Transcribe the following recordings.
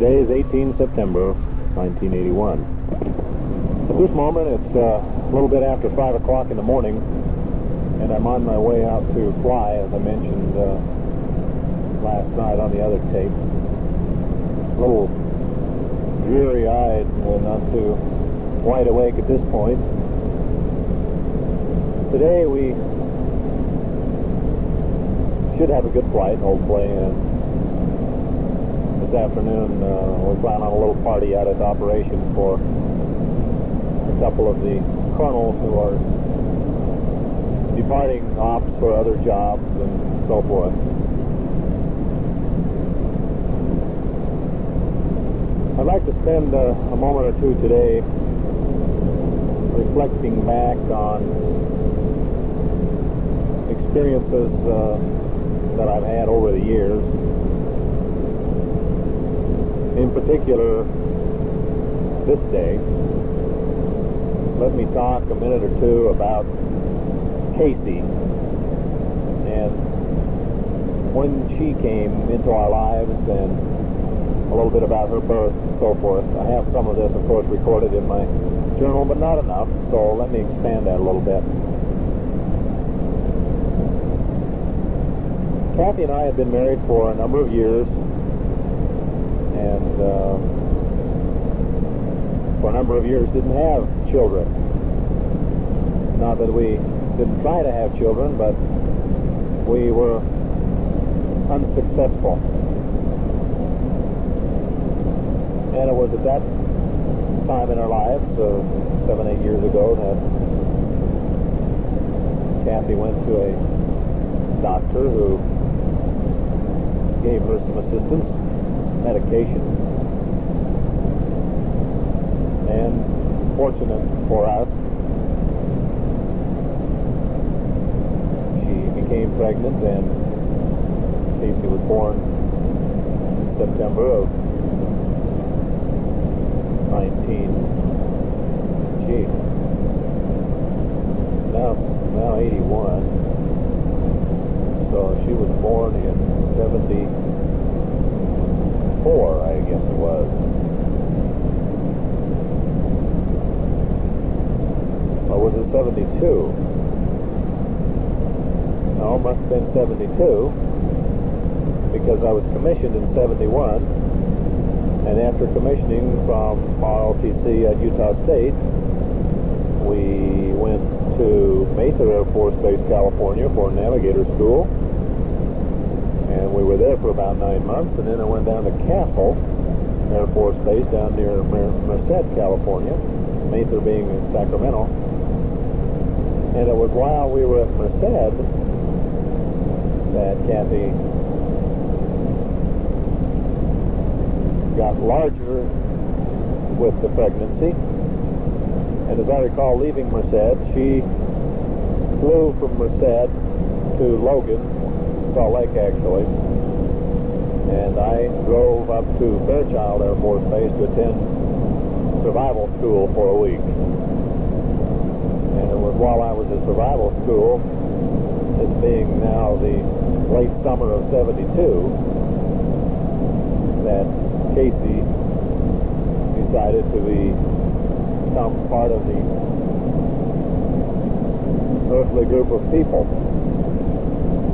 Today is 18 September 1981. At this moment, it's uh, a little bit after 5 o'clock in the morning, and I'm on my way out to fly, as I mentioned uh, last night on the other tape. A little dreary-eyed, uh, not too wide awake at this point. Today we should have a good flight, hopefully. And this afternoon uh, we plan on a little party out at operations for a couple of the colonels who are departing ops for other jobs and so forth. I'd like to spend uh, a moment or two today reflecting back on experiences uh, that I've had over the years. In particular, this day. Let me talk a minute or two about Kaci and when she came into our lives and a little bit about her birth and so forth. I have some of this, of course, recorded in my journal, but not enough, so let me expand that a little bit. Kathy and I have been married for a number of years, uh, for a number of years didn't have children. Not that we didn't try to have children, but we were unsuccessful. And it was at that time in our lives, so seven, eight years ago, that Kathy went to a doctor who gave her some assistance, some medication. And fortunate for us, she became pregnant and Kaci was born in September of 19 gee now now 81 so she was born in 74 I guess it was or was it 72 no must have been 72 because I was commissioned in 71 and after commissioning from ROTC at Utah State, we went to Mather Air Force Base, California for navigator school. And we were there for about nine months. And then I went down to Castle Air Force Base down near Merced, California, Mather being in Sacramento. And it was while we were at Merced that Kathy got larger with the pregnancy. And as I recall leaving Merced, she flew from Merced to Logan, Salt Lake actually. And I drove up to Fairchild Air Force Base to attend survival school for a week. Was while I was at survival school, this being now the late summer of 72, that Kaci decided to become part of the earthly group of people.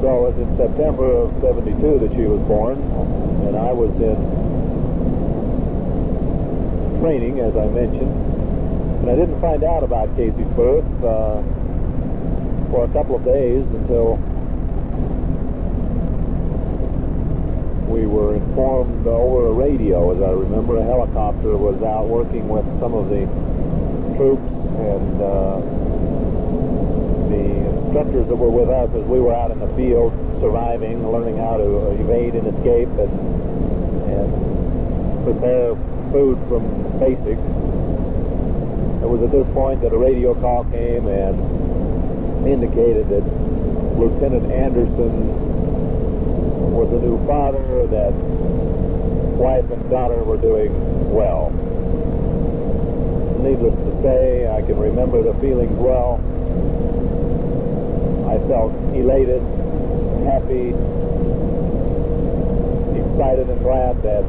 So it was in September of 72 that she was born, and I was in training, as I mentioned, and I didn't find out about Kaci's birth uh, for a couple of days until we were informed over a radio, as I remember, a helicopter was out working with some of the troops and uh, the instructors that were with us as we were out in the field surviving, learning how to evade and escape and, and prepare food from basics. It was at this point that a radio call came and indicated that Lieutenant Anderson was a new father, that wife and daughter were doing well. Needless to say, I can remember the feelings well. I felt elated, happy, excited and glad that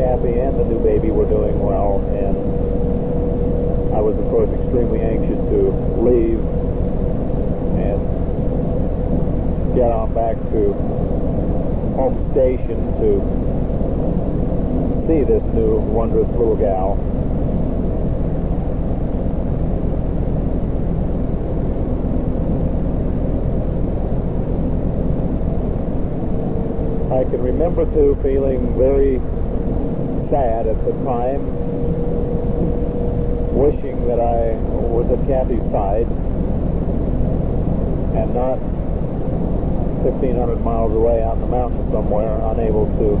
Kathy and the new baby were doing well, and I was, of course, extremely anxious to leave and get on back to home station to see this new wondrous little gal. I can remember too feeling very sad at the time, wishing that I was at Kathy's side and not 1,500 miles away out in the mountains somewhere, unable to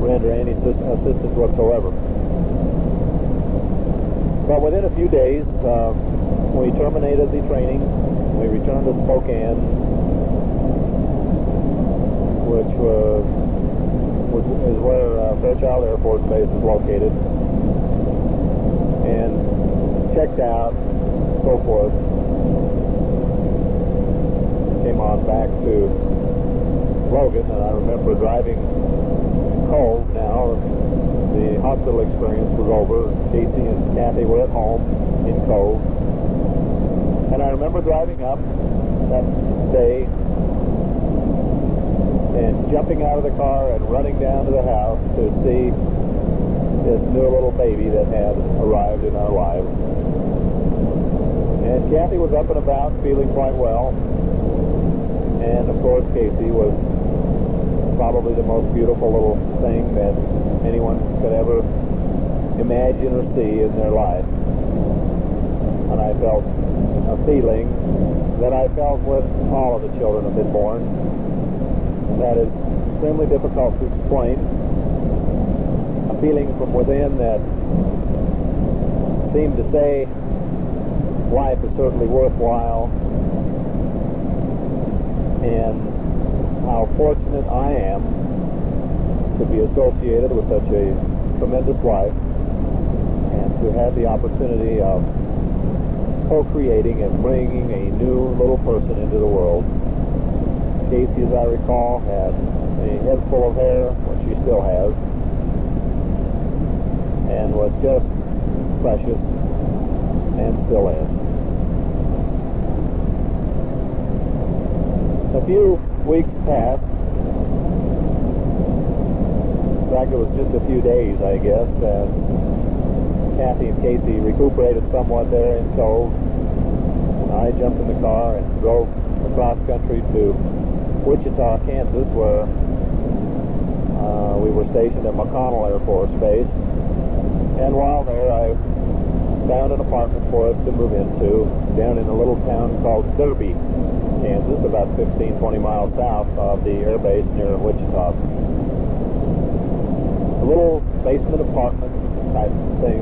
render any assistance whatsoever. But within a few days, uh, we terminated the training. We returned to Spokane, which uh, was is where uh, Fairchild Air Force Base is located, and checked out, so forth. Came on back to Logan, and I remember driving Cove. Now the hospital experience was over. Kaci and Kathy were at home in Cove, and I remember driving up that day and jumping out of the car and running down to the house to see this new little baby that had arrived in our lives. And Kathy was up and about, feeling quite well. And of course, Kaci was probably the most beautiful little thing that anyone could ever imagine or see in their life. And I felt a feeling that I felt with all of the children have been born that is extremely difficult to explain. Feeling from within that seemed to say life is certainly worthwhile and how fortunate I am to be associated with such a tremendous wife and to have the opportunity of co-creating and bringing a new little person into the world. Kaci, as I recall, had a head full of hair, which she still has, and was just precious and still is. A few weeks passed. In fact, it was just a few days, I guess, as Kathy and Kaci recuperated somewhat there in Cove. And I jumped in the car and drove across country to Wichita, Kansas, where uh, we were stationed at McConnell Air Force Base. And while there, I found an apartment for us to move into down in a little town called Derby, Kansas, about 15, 20 miles south of the air base near Wichita. A little basement apartment type thing.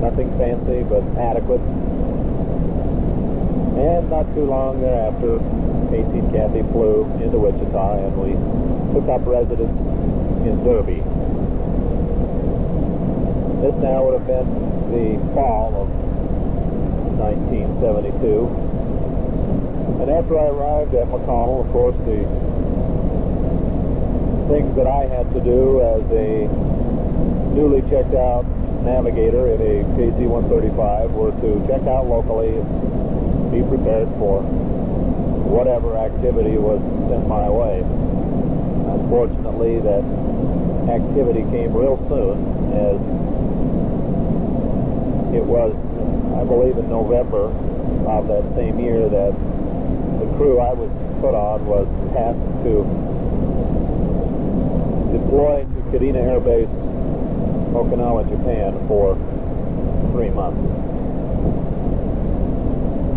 Nothing fancy, but adequate. And not too long thereafter, Kaci and Kathy flew into Wichita and we took up residence in Derby. This now would have been the fall of 1972. And after I arrived at McConnell, of course, the things that I had to do as a newly checked out navigator in a KC-135 were to check out locally and be prepared for whatever activity was sent my way. Unfortunately, that activity came real soon as it was, I believe, in November of that same year that the crew I was put on was tasked to deploy to Kadena Air Base, Okinawa, Japan for three months.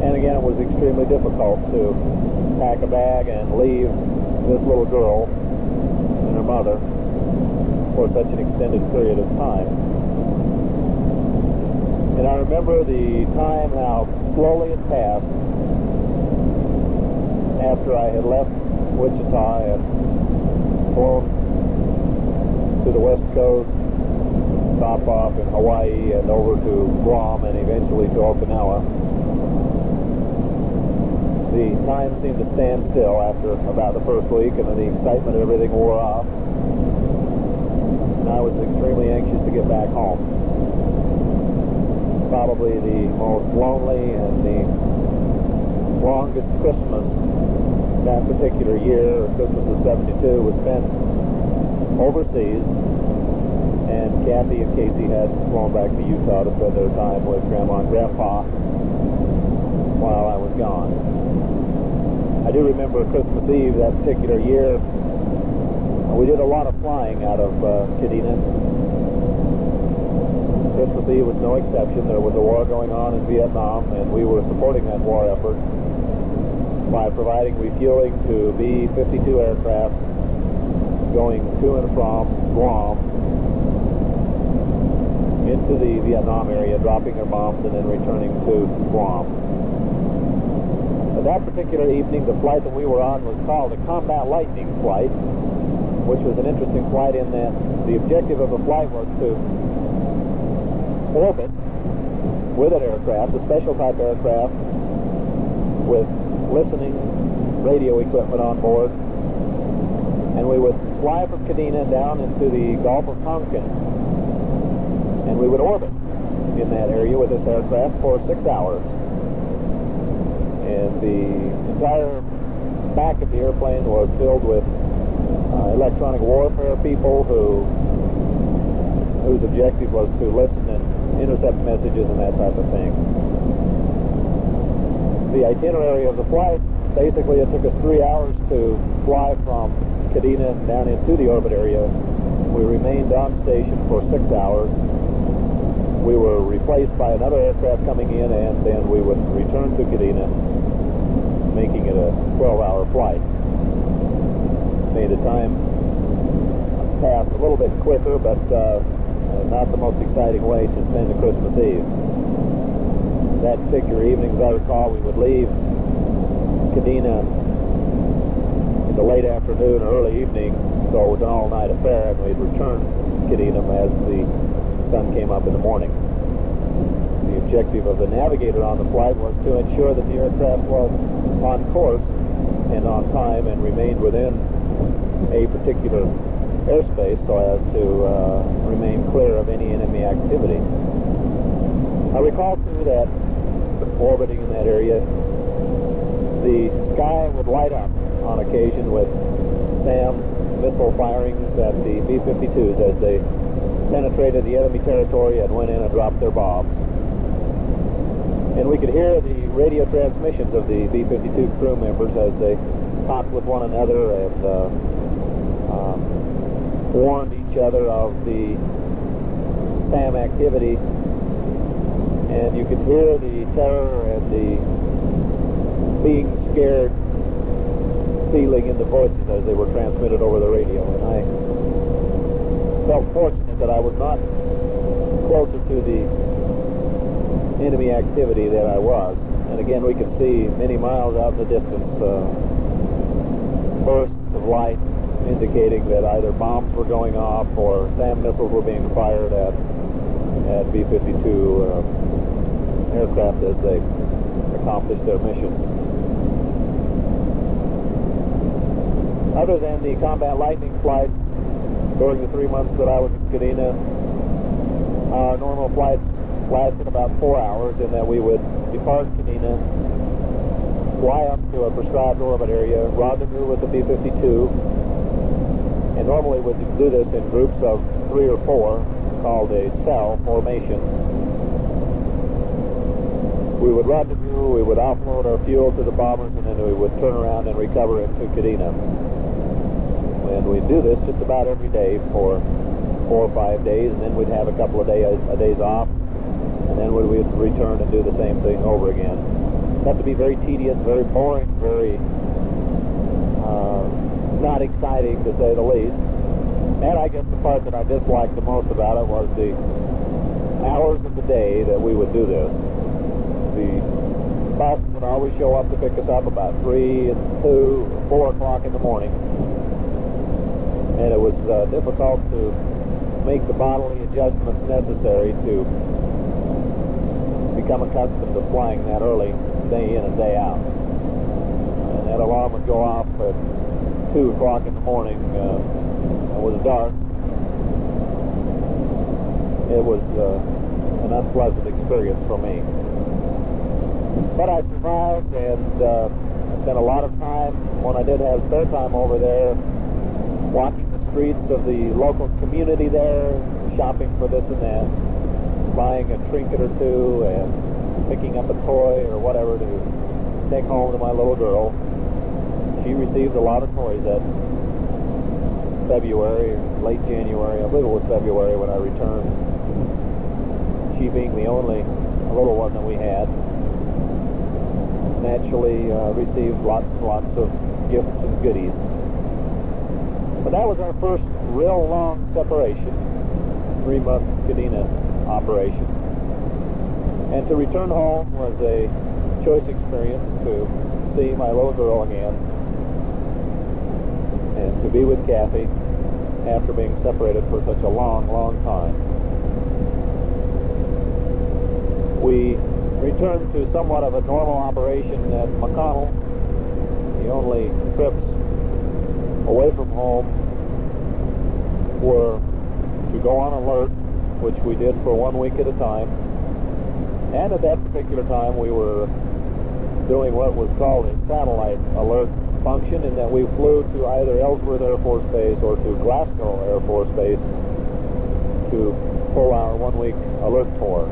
And again, it was extremely difficult to pack a bag and leave this little girl and her mother for such an extended period of time. And I remember the time how slowly it passed after I had left Wichita and flown to the west coast, stop off in Hawaii and over to Guam and eventually to Okinawa. The time seemed to stand still after about the first week and then the excitement of everything wore off. and I was extremely anxious to get back home. Probably the most lonely and the longest Christmas that particular year, Christmas of 72, was spent overseas. And Kathy and Kaci had flown back to Utah to spend their time with Grandma and Grandpa while I was gone. I do remember Christmas Eve that particular year. We did a lot of flying out of uh, Kadena. Christmas Eve was no exception. There was a war going on in Vietnam, and we were supporting that war effort by providing refueling to B-52 aircraft going to and from Guam into the Vietnam area, dropping their bombs and then returning to Guam. But that particular evening, the flight that we were on was called a Combat Lightning flight, which was an interesting flight in that the objective of the flight was to orbit with an aircraft, a special type aircraft, with listening radio equipment on board. And we would fly from Kadena down into the Gulf of Tonkin. And we would orbit in that area with this aircraft for six hours. And the entire back of the airplane was filled with uh, electronic warfare people who whose objective was to listen and intercept messages and that type of thing the itinerary of the flight, basically it took us three hours to fly from Kadena down into the orbit area. We remained on station for six hours. We were replaced by another aircraft coming in and then we would return to Kadena, making it a 12-hour flight. Made the time pass a little bit quicker, but uh, Uh, not the most exciting way to spend a Christmas Eve that particular evening, as I recall, we would leave Kadena in the late afternoon or early evening, so it was an all-night affair, and we'd return Kadena as the sun came up in the morning. The objective of the navigator on the flight was to ensure that the aircraft was on course and on time and remained within a particular airspace so as to uh, remain clear of any enemy activity. I recall too that orbiting in that area, the sky would light up on occasion with SAM missile firings at the B-52s as they penetrated the enemy territory and went in and dropped their bombs. And we could hear the radio transmissions of the B-52 crew members as they talked with one another and uh, um, warned each other of the SAM activity and you could hear the terror and the being scared feeling in the voices as they were transmitted over the radio. And I felt fortunate that I was not closer to the enemy activity than I was. And again, we could see many miles out in the distance uh, bursts of light indicating that either bombs were going off or SAM missiles were being fired at at B-52 uh, aircraft as they accomplished their missions. Other than the combat lightning flights during the three months that I was in Kadena, our normal flights lasted about four hours in that we would depart Kadena, fly up to a prescribed orbit area, rendezvous with the B-52, and normally we do this in groups of three or four called a cell formation we would rendezvous, we would offload our fuel to the bombers, and then we would turn around and recover into Kadena. And we'd do this just about every day for four or five days, and then we'd have a couple of day, a days off, and then we would return and do the same thing over again. It had to be very tedious, very boring, very not exciting to say the least. And I guess the part that I disliked the most about it was the hours of the day that we would do this the bus would always show up to pick us up about 3 and 2, 4 o'clock in the morning. And it was uh, difficult to make the bodily adjustments necessary to become accustomed to flying that early, day in and day out. And that alarm would go off at 2 o'clock in the morning. Uh, it was dark. it was uh, an unpleasant experience for me. But I survived, and uh, I spent a lot of time when I did have spare time over there, walking the streets of the local community there, shopping for this and that, buying a trinket or two, and picking up a toy or whatever to take home to my little girl. She received a lot of toys that February late January. I believe it was February when I returned. She being the only little one that we had, naturally uh, received lots and lots of gifts and goodies. But that was our first real long separation, three-month Kadena operation. And to return home was a choice experience to see my little girl again and to be with Kathy after being separated for such a long, long time. We returned to somewhat of a normal operation at McConnell. The only trips away from home were to go on alert, which we did for one week at a time. And at that particular time, we were doing what was called a satellite alert function in that we flew to either Ellsworth Air Force Base or to Glasgow Air Force Base to pull our one-week alert tour.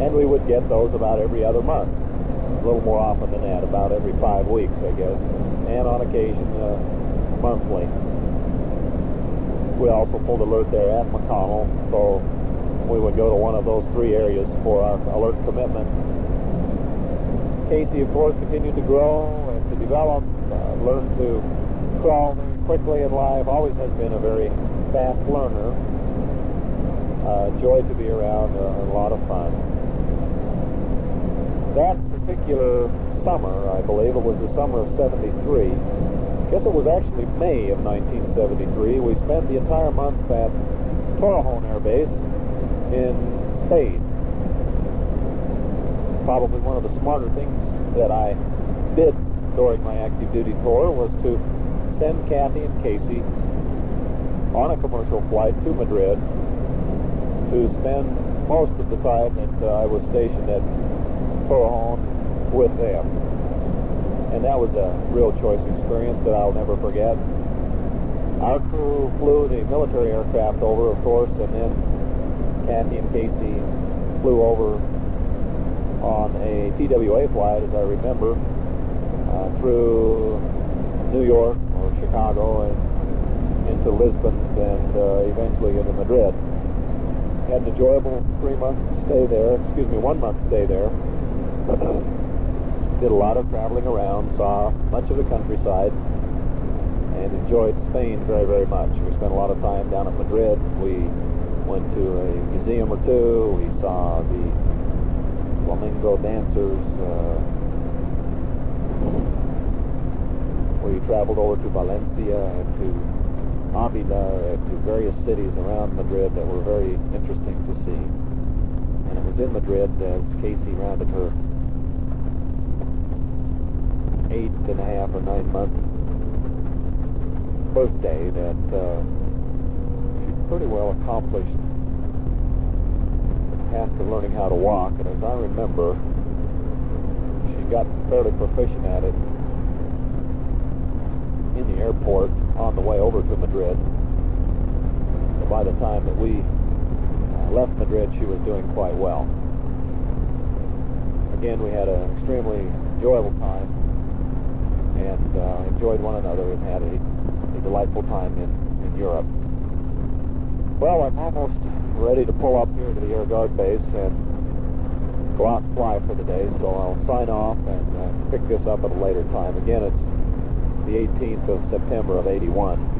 And we would get those about every other month. A little more often than that, about every five weeks, I guess. And on occasion, uh, monthly. We also pulled alert there at McConnell, so we would go to one of those three areas for our alert commitment. Kaci, of course, continued to grow and to develop, uh, learned to crawl quickly in life, always has been a very fast learner. Uh, joy to be around, uh, a lot of fun. That particular summer, I believe, it was the summer of 73, I guess it was actually May of 1973, we spent the entire month at Torrejon Air Base in Spain probably one of the smarter things that I did during my active duty tour was to send Kathy and Kaci on a commercial flight to Madrid to spend most of the time that uh, I was stationed at Torrejon with them. And that was a real choice experience that I'll never forget. Our crew flew the military aircraft over, of course, and then Kathy and Kaci flew over on a TWA flight, as I remember, uh, through New York or Chicago and into Lisbon and uh, eventually into Madrid. Had an enjoyable three month stay there, excuse me, one month stay there. Did a lot of traveling around, saw much of the countryside, and enjoyed Spain very, very much. We spent a lot of time down at Madrid. We went to a museum or two. We saw the flamenco dancers. Uh, we traveled over to Valencia and to Avila and to various cities around Madrid that were very interesting to see. And it was in Madrid as Kaci rounded her eight and a half or nine month birthday that uh, she pretty well accomplished the task of learning how to walk, and as I remember, got fairly proficient at it in the airport on the way over to Madrid. By the time that we uh, left Madrid, she was doing quite well. Again, we had an extremely enjoyable time and uh, enjoyed one another and had a, a delightful time in, in Europe. Well, I'm almost ready to pull up here to the Air Guard base and go out and fly for the day, so I'll sign off and uh, pick this up at a later time. Again, it's the 18th of September of 81.